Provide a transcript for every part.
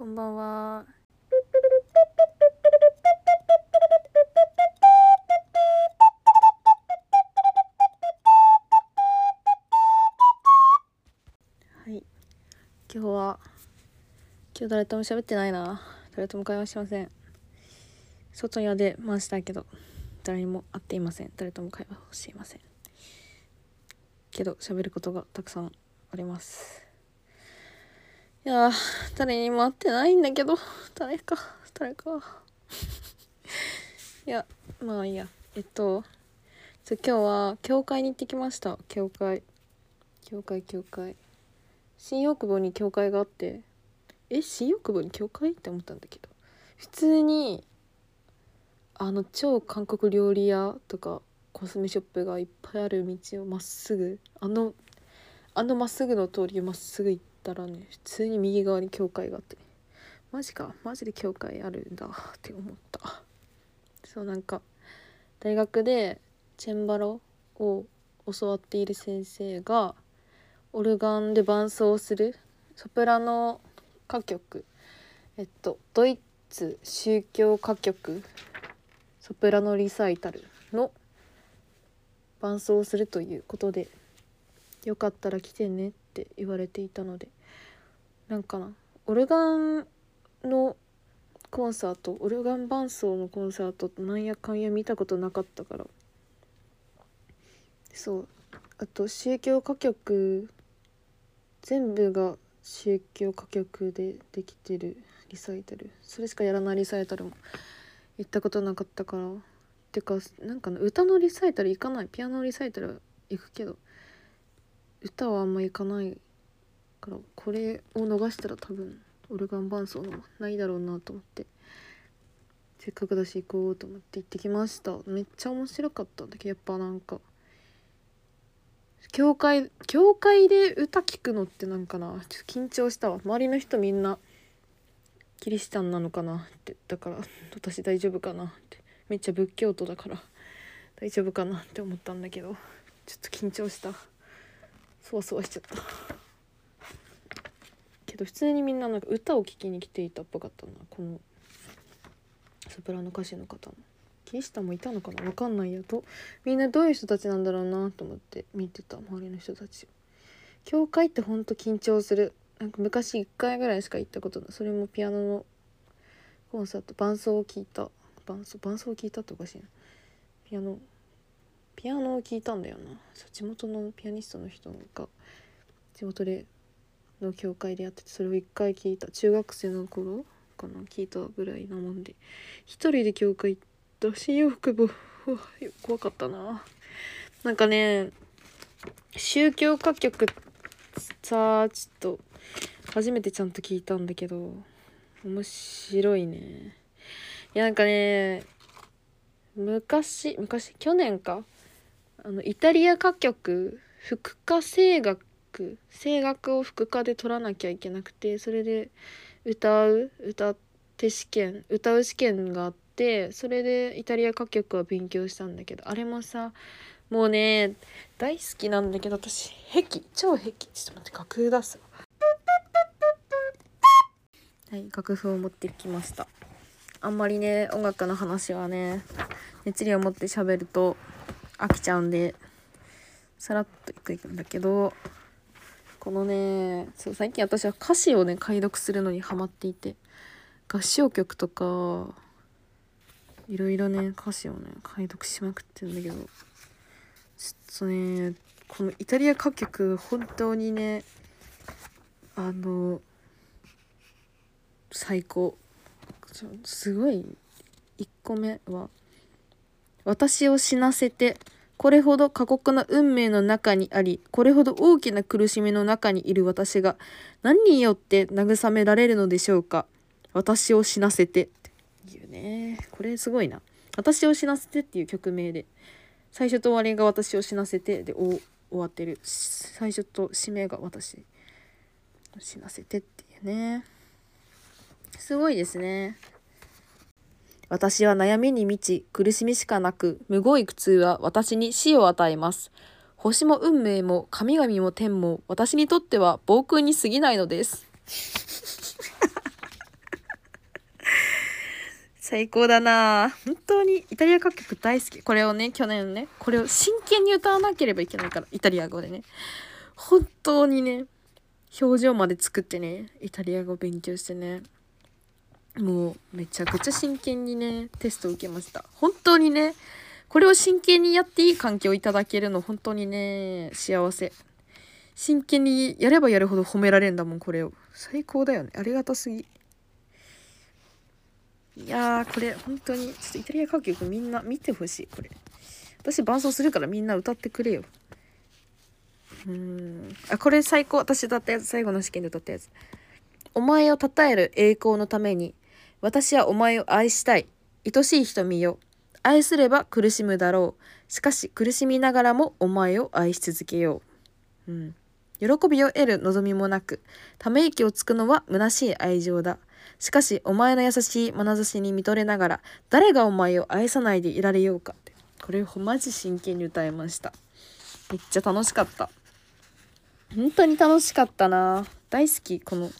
こんばんは。はい。今日は。今日誰とも喋ってないな。誰とも会話しません。外屋で回したけど。誰にも会っていません。誰とも会話をしていません。けど、喋ることがたくさんあります。いや誰にも会ってないんだけど。誰か誰か。いやまあいいや。えっと今日は教会に行ってきました。教会。教会教会。新大久保に教会があって。え新大久保に教会って思ったんだけど。普通にあの超韓国料理屋とかコスメショップがいっぱいある道をまっすぐあのあのまっすぐの通りをまっすぐ行ったらね普通に右側に教会があって。マジか。マジで教会あるんだ。って思った。そうなんか大学でチェンバロを教わっている先生がオルガンで伴奏するソプラノ歌曲。えっとドイツ宗教歌曲。ソプラノリサイタルの伴奏するということでよかったら来てね。って言われていたのでなんかなオルガンのコンサートオルガン伴奏のコンサートなんやかんや見たことなかったからそうあと宗教歌曲全部が宗教歌曲でできてるリサイタルそれしかやらないリサイタルも行ったことなかったからてかなんかな歌のリサイタル行かないピアノリサイタル行くけど歌はあんま行かないからこれを逃したら多分オルガン伴奏のないだろうなと思ってせっかくだし行こうと思って行ってきました。めっちゃ面白かったんだけどやっぱなんか教会教会で歌聞くのってなんかなちょっと緊張したわ。周りの人みんなキリシタンなのかなってだから私大丈夫かなってめっちゃ仏教徒だから大丈夫かなって思ったんだけどちょっと緊張した。そわそわしちゃった。けど普通にみんななんか歌を聴きに来ていたっぽかったなこのソプラノ歌手の方も。キリシタンもいたのかなわかんないやと。みんなどういう人たちなんだろうなと思って見てた周りの人たち。教会ってほんと緊張する。なんか昔1回ぐらいしか行ったことないそれもピアノのコンサート伴奏を聞いた。伴奏伴奏を聞いたっておかしいな。ピアノピアノを聞いたんだよな。地元のピアニストの人が地元での教会でやっててそれを一回聞いた。中学生の頃かな聞いたぐらいなもんで。一人で教会行った新大久保うわ怖かったな。なんかね宗教歌曲さあちょっと初めてちゃんと聞いたんだけど面白いね。いやなんかね昔昔去年かあのイタリア歌曲副歌声楽声楽を副歌で取らなきゃいけなくてそれで歌う歌って試験歌う試験があってそれでイタリア歌曲は勉強したんだけどあれもさもうね大好きなんだけど私壁超壁。ちょっと待って楽譜出すはい楽譜を持ってきました。あんまりね音楽の話はね熱量を持って喋ると飽きちゃうんでさらっといくんだけどこのねそう最近私は歌詞をね解読するのにハマっていて合唱曲とかいろいろね歌詞をね解読しまくってるんだけどちょっとねこのイタリア歌曲本当にねあの最高。すごい1個目は「私を死なせてこれほど過酷な運命の中にありこれほど大きな苦しみの中にいる私が何によって慰められるのでしょうか？私を死なせて」っていうね。これすごいな「私を死なせて」っていう曲名で。最初と終わりが「私を死なせて」で終わってる。最初と締めが「私。を死なせて」っていうね。すごいですね。私は悩みに満ち苦しみしかなくむごい苦痛は私に死を与えます。星も運命も神々も天も私にとっては暴君に過ぎないのです。最高だな本当にイタリア歌曲大好きこれをね去年ねこれを真剣に歌わなければいけないからイタリア語でね本当にね表情まで作ってねイタリア語勉強してねもうめちゃくちゃ真剣にねテストを受けました。本当にねこれを真剣にやっていい環境をいただけるの本当にね幸せ。真剣にやればやるほど褒められるんだもんこれを。最高だよね。ありがたすぎ。いやーこれ本当にちょっとイタリア歌曲みんな見てほしいこれ。私伴奏するからみんな歌ってくれよ。うん。あこれ最高。私歌ったやつ。最後の試験で歌ったやつ。お前を称える栄光のために。私はお前を愛したい。愛しい瞳よ。愛すれば苦しむだろう。しかし苦しみながらもお前を愛し続けよう、うん、喜びを得る望みもなくため息をつくのは虚しい愛情だ。しかしお前の優しい眼差しに見とれながら誰がお前を愛さないでいられようか。ってこれをマジ真剣に歌いました。めっちゃ楽しかった。本当に楽しかったな。大好きこの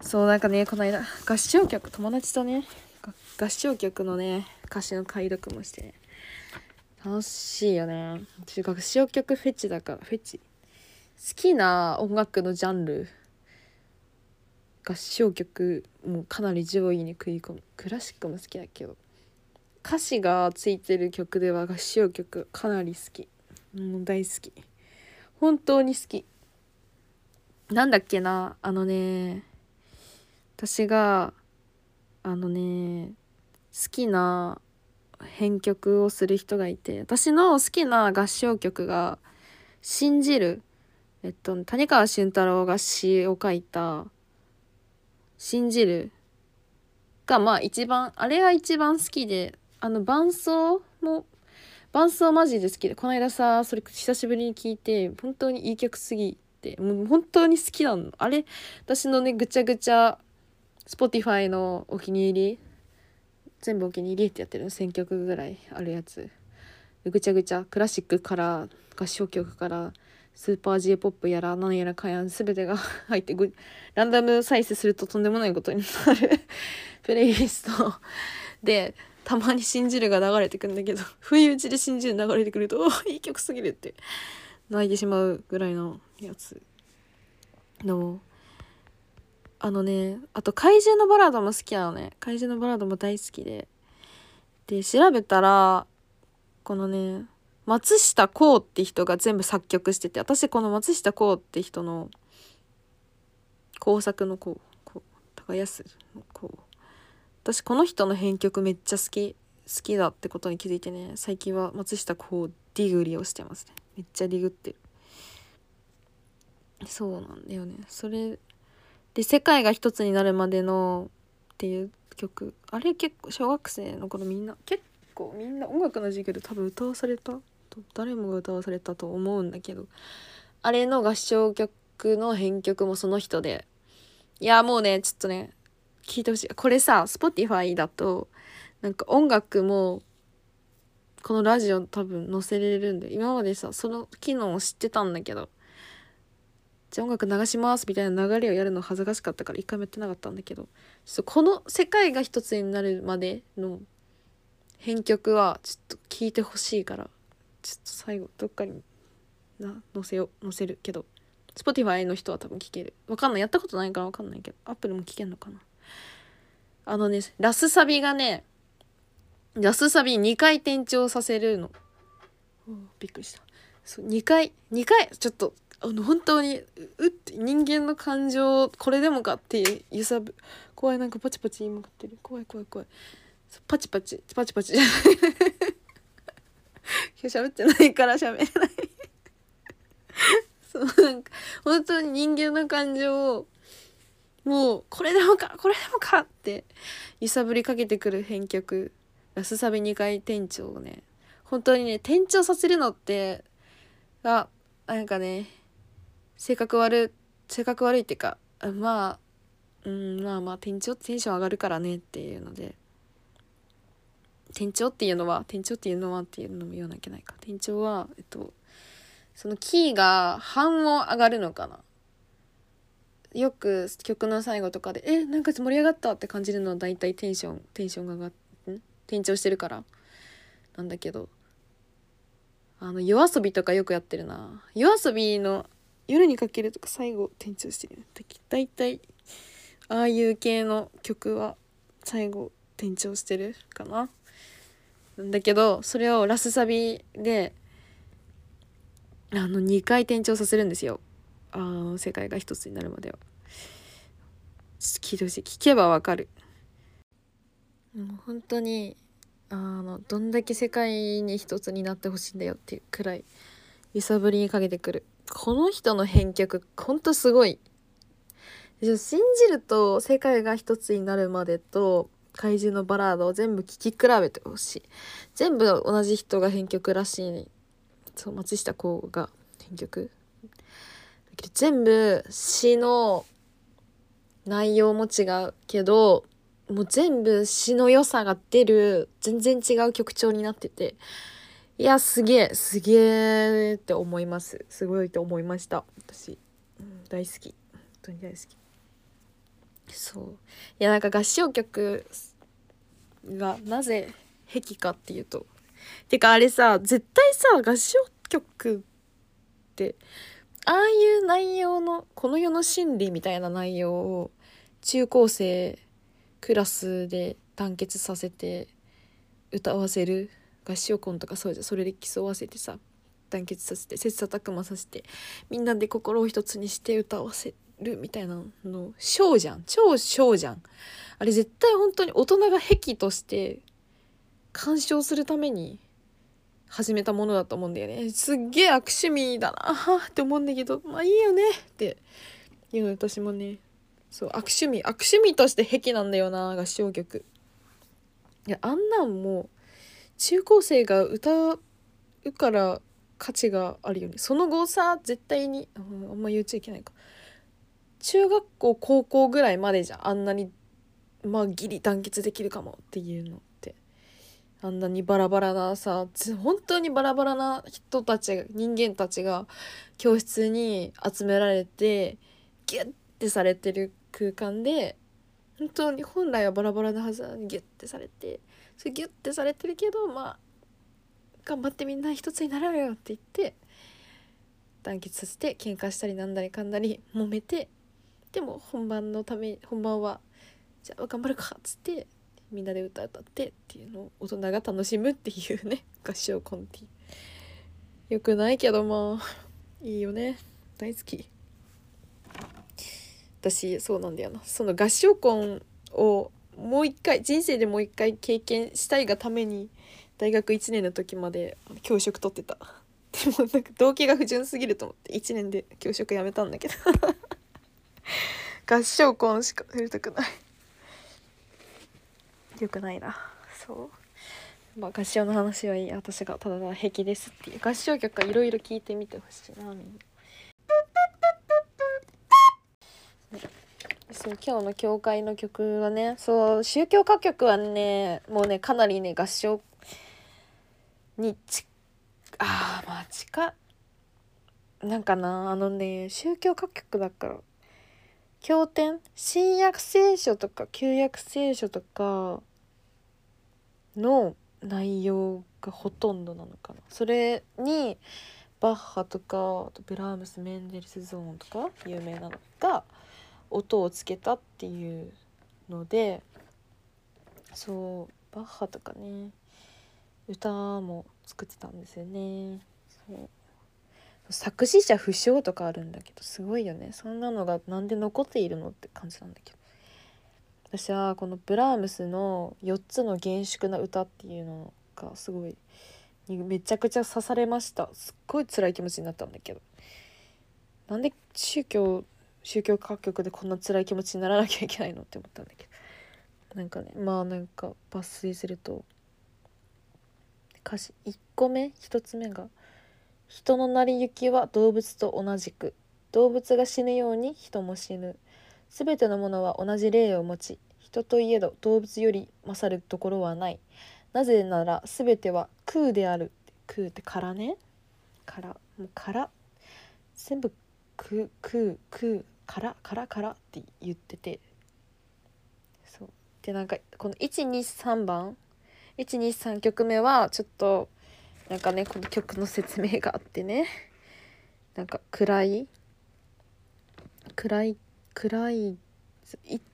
そうなんかねこの間合唱曲友達とね合唱曲のね歌詞の解読もしてね楽しいよね。私合唱曲フェチだからフェチ。好きな音楽のジャンル合唱曲もかなり上位に食い込む。クラシックも好きだけど歌詞がついてる曲では合唱曲かなり好き。もう大好き。本当に好き。なんだっけなあのね私があのね好きな編曲をする人がいて私の好きな合唱曲が「信じる」えっと谷川俊太郎が詩を書いた「信じる」がまあ一番あれが一番好きであの伴奏も伴奏マジで好きでこの間さそれ久しぶりに聞いて本当にいい曲すぎてもう本当に好きなの。あれ私のねぐちゃぐちゃ Spotify のお気に入り全部お気に入りってやってるの1000曲ぐらいあるやつ。ぐちゃぐちゃクラシックから合唱曲からスーパー J ポップやら何やらかやん全てが 入ってランダム再生するととんでもないことになる。プレイリスト。でたまに「信じる」が流れてくんだけど不意打ちで「信じる」流れてくるといい曲すぎるって。泣いてしまうぐらいのやつの。あのねあと怪獣のバラードも好きなのね。怪獣のバラードも大好きで。で調べたらこのね松下幸って人が全部作曲してて私この松下幸って人の工作のこう耕すのこう私この人の編曲めっちゃ好き好きだってことに気づいてね最近は松下幸ディグリをしてますね。めっちゃディグってる。そうなんだよね。それで「世界が一つになるまでの」っていう曲。あれ結構小学生の頃みんな結構みんな音楽の授業で多分歌わされた誰もが歌わされたと思うんだけど。あれの合唱曲の編曲もその人で。いやもうねちょっとね聞いてほしい。これさ Spotify だとなんか音楽もこのラジオ多分載せれるんで今までさその機能を知ってたんだけどじゃあ音楽流しますみたいな流れをやるの恥ずかしかったから一回もやってなかったんだけどちょっとこの世界が一つになるまでの編曲はちょっと聞いてほしいからちょっと最後どっかにな載せよう載せるけど Spotify の人は多分聞ける。わかんない。やったことないからわかんないけど Apple も聞けんのかな。あのねラスサビがねラスサビ2回転調させるの。びっくりした。そう2回2回ちょっとあの本当にうって人間の感情これでもかって揺さぶ怖いなんかパチパチ言いまくってる。怖い怖い怖い。パチパチパチパチ。じゃない今日喋ってないから喋れない。そうなんか本当に人間の感情をもうこれでもかこれでもかって揺さぶりかけてくる編曲ラスサビ2回転調をね本当にね転調させるのってがなんかね性格悪い性格悪いっていうかまあうんまあまあ店長テンション上がるからねっていうので店長っていうのは店長っていうのはっていうのも言わなきゃないか店長はえっとそのキーが半音上がるのかなよく曲の最後とかで「えなんか盛り上がった!」って感じるのは大体テンションテンションが上がっん転調してるから。なんだけど。あの夜遊びとかよくやってるな。夜遊びの夜にかけるとか最後転調してる大体ああいう系の曲は最後転調してるかな。なんだけどそれをラスサビであの2回転調させるんですよ。あの世界が一つになるまでは。聞いてほしい。聞けばわかる。もう本当にあのどんだけ世界に一つになってほしいんだよっていうくらい揺さぶりにかけてくる。この人の編曲ほんとすごい。信じると世界が一つになるまでと怪獣のバラードを全部聴き比べてほしい。全部同じ人が編曲らしい。そう松下幸が編曲全部詩の内容も違うけどもう全部詩の良さが出る全然違う曲調になってて。いやすげえすげえって思います。すごいと思いました。私、うん、大好き。本当に大好き。そう。いやなんか合唱曲がなぜ癖かっていうと。てかあれさ絶対さ合唱曲ってああいう内容のこの世の真理みたいな内容を中高生クラスで団結させて歌わせる合唱コンとかそうじゃそれで競わせてさ団結させて切磋琢磨させてみんなで心を一つにして歌わせるみたいなのショーじゃん。超ショーじゃん。あれ絶対本当に大人が癖として鑑賞するために始めたものだと思うんだよね。すっげえ悪趣味だなって思うんだけどまあいいよねっていうの私もねそう悪趣味。悪趣味として癖なんだよな合唱曲。いやあんなんもう中高生が歌うから価値があるよね。その後さ絶対にあんま言っちゃいけないか。中学校高校ぐらいまでじゃあんなにまあギリ団結できるかもっていうのって。あんなにバラバラなさ本当にバラバラな人たち人間たちが教室に集められてギュッてされてる空間で本当に本来はバラバラなはずなのにギュッてされてそれギュッてされてるけどまあ頑張ってみんな一つになろうよって言って団結させて喧嘩したりなんだりかんだり揉めてでも本番のため本番はじゃあ頑張るかっつってみんなで歌歌ってっていうのを大人が楽しむっていうね合唱コンティ。よくないけどまあいいよね。大好き。私そうなんだよな。その合唱コンをもう一回人生でもう一回経験したいがために大学1年の時まで教職取ってた。でもなんか動機が不純すぎると思って1年で教職やめた。んだけど合唱コンしかやりたくない。よくないな。そう。まあ合唱の話はいい。私がただただ平気ですっていう。合唱曲はいろいろ聞いてみてほしいなみんな。そう今日の教会の曲はねそう宗教歌曲はねもうねかなりね合唱にちああまあ近なんかなあのね宗教歌曲だから経典新約聖書とか旧約聖書とかの内容がほとんどなのかな。それにバッハとかブラームスメンデルスゾーンとか有名なのが音をつけたっていうのでそうバッハとかね歌も作ってたんですよね。そう。作詞者不詳とかあるんだけどすごいよね。そんなのがなんで残っているのって感じなんだけど。私はこのブラームスの4つの厳粛な歌っていうのがすごいめちゃくちゃ刺されました。すっごい辛い気持ちになったんだけど。なんで宗教宗教各局でこんな辛い気持ちにならなきゃいけないのって思ったんだけど。なんかねまあなんか抜粋すると歌詞1個目1つ目が「人の成り行きは動物と同じく。動物が死ぬように人も死ぬ。全てのものは同じ霊を持ち人といえど動物より勝るところはない。なぜなら全ては空である。空って空ね。空。もう空。全部空空空「からからから」って言ってて。そう。でなんかこの123番123曲目はちょっとなんかねこの曲の説明があってね。なんか暗い。暗い暗い。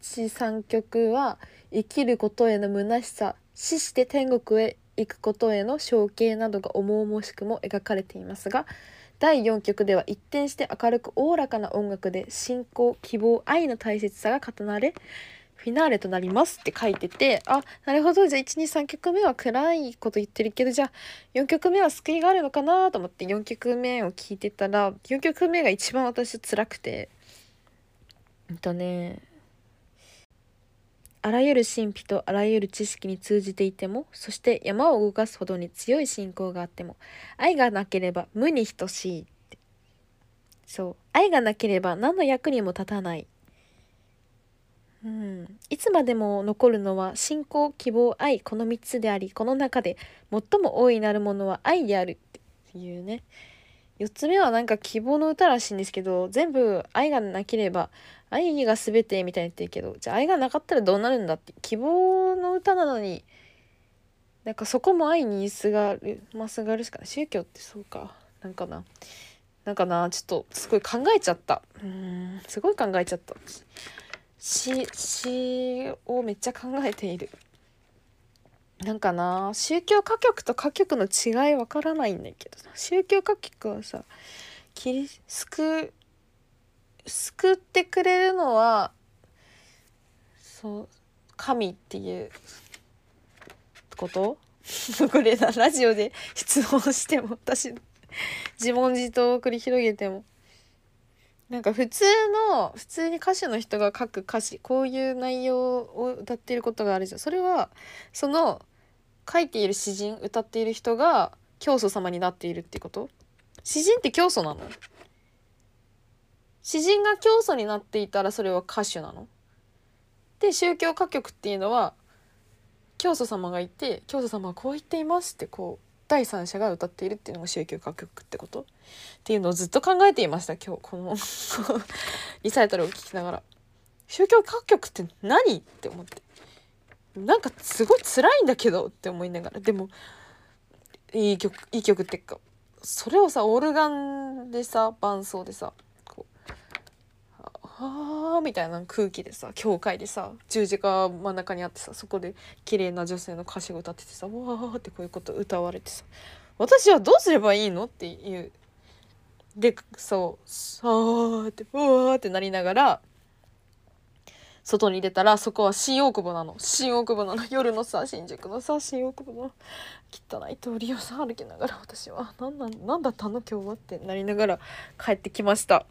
13曲は生きることへの虚しさ死して天国へ行くことへの象形などが重々しくも描かれていますが第4曲では一転して明るくおおらかな音楽で信仰希望愛の大切さが語られフィナーレとなりますって書いててあなるほどじゃあ123曲目は暗いこと言ってるけどじゃあ4曲目は救いがあるのかなと思って4曲目を聞いてたら4曲目が一番私辛くてうんとねあらゆる神秘とあらゆる知識に通じていてもそして山を動かすほどに強い信仰があっても愛がなければ無に等しい。ってそう。愛がなければ何の役にも立たない。うん、いつまでも残るのは信仰希望愛この3つでありこの中で最も大いなるものは愛であるっていうね。4つ目はなんか希望の歌らしいんですけど全部愛がなければ愛が全てみたいに言ってるけどじゃあ愛がなかったらどうなるんだって希望の歌なのになんかそこも愛にすがるますがるしかない。宗教ってそうか。なんかな。なんかな。ちょっとすごい考えちゃった。うん。すごい考えちゃった。詩をめっちゃ考えている。なんかな。宗教歌曲と歌曲の違いわからないんだけど宗教歌曲はさキリ救救ってくれるのはそう神っていうこと？これなラジオで質問しても私自問自答を繰り広げても。なんか普通の普通に歌手の人が書く歌詞こういう内容を歌っていることがあるじゃん。それはその書いている詩人歌っている人が教祖様になっているってこと？詩人って教祖なの？詩人が教祖になっていたらそれは歌手なの？で宗教歌曲っていうのは教祖様がいて教祖様はこう言っていますってこう第三者が歌っているっていうのが宗教歌曲ってこと？っていうのをずっと考えていました今日この リサイタルを聞きながら。宗教歌曲って何？って思って。なんかすごい辛いんだけどって思いながら。でもいい曲いい曲っていうかそれをさオルガンでさ伴奏でさあみたいな空気でさ教会でさ十字架真ん中にあってさそこで綺麗な女性の歌手が歌っててさわーってこういうこと歌われてさ私はどうすればいいのっていう。でそうさーってわーってなりながら外に出たらそこは新大久保なの。新大久保なの。夜のさ新宿のさ新大久保の汚い通りをさ歩きながら私は何なん何だったの？今日は？ってなりながら帰ってきました。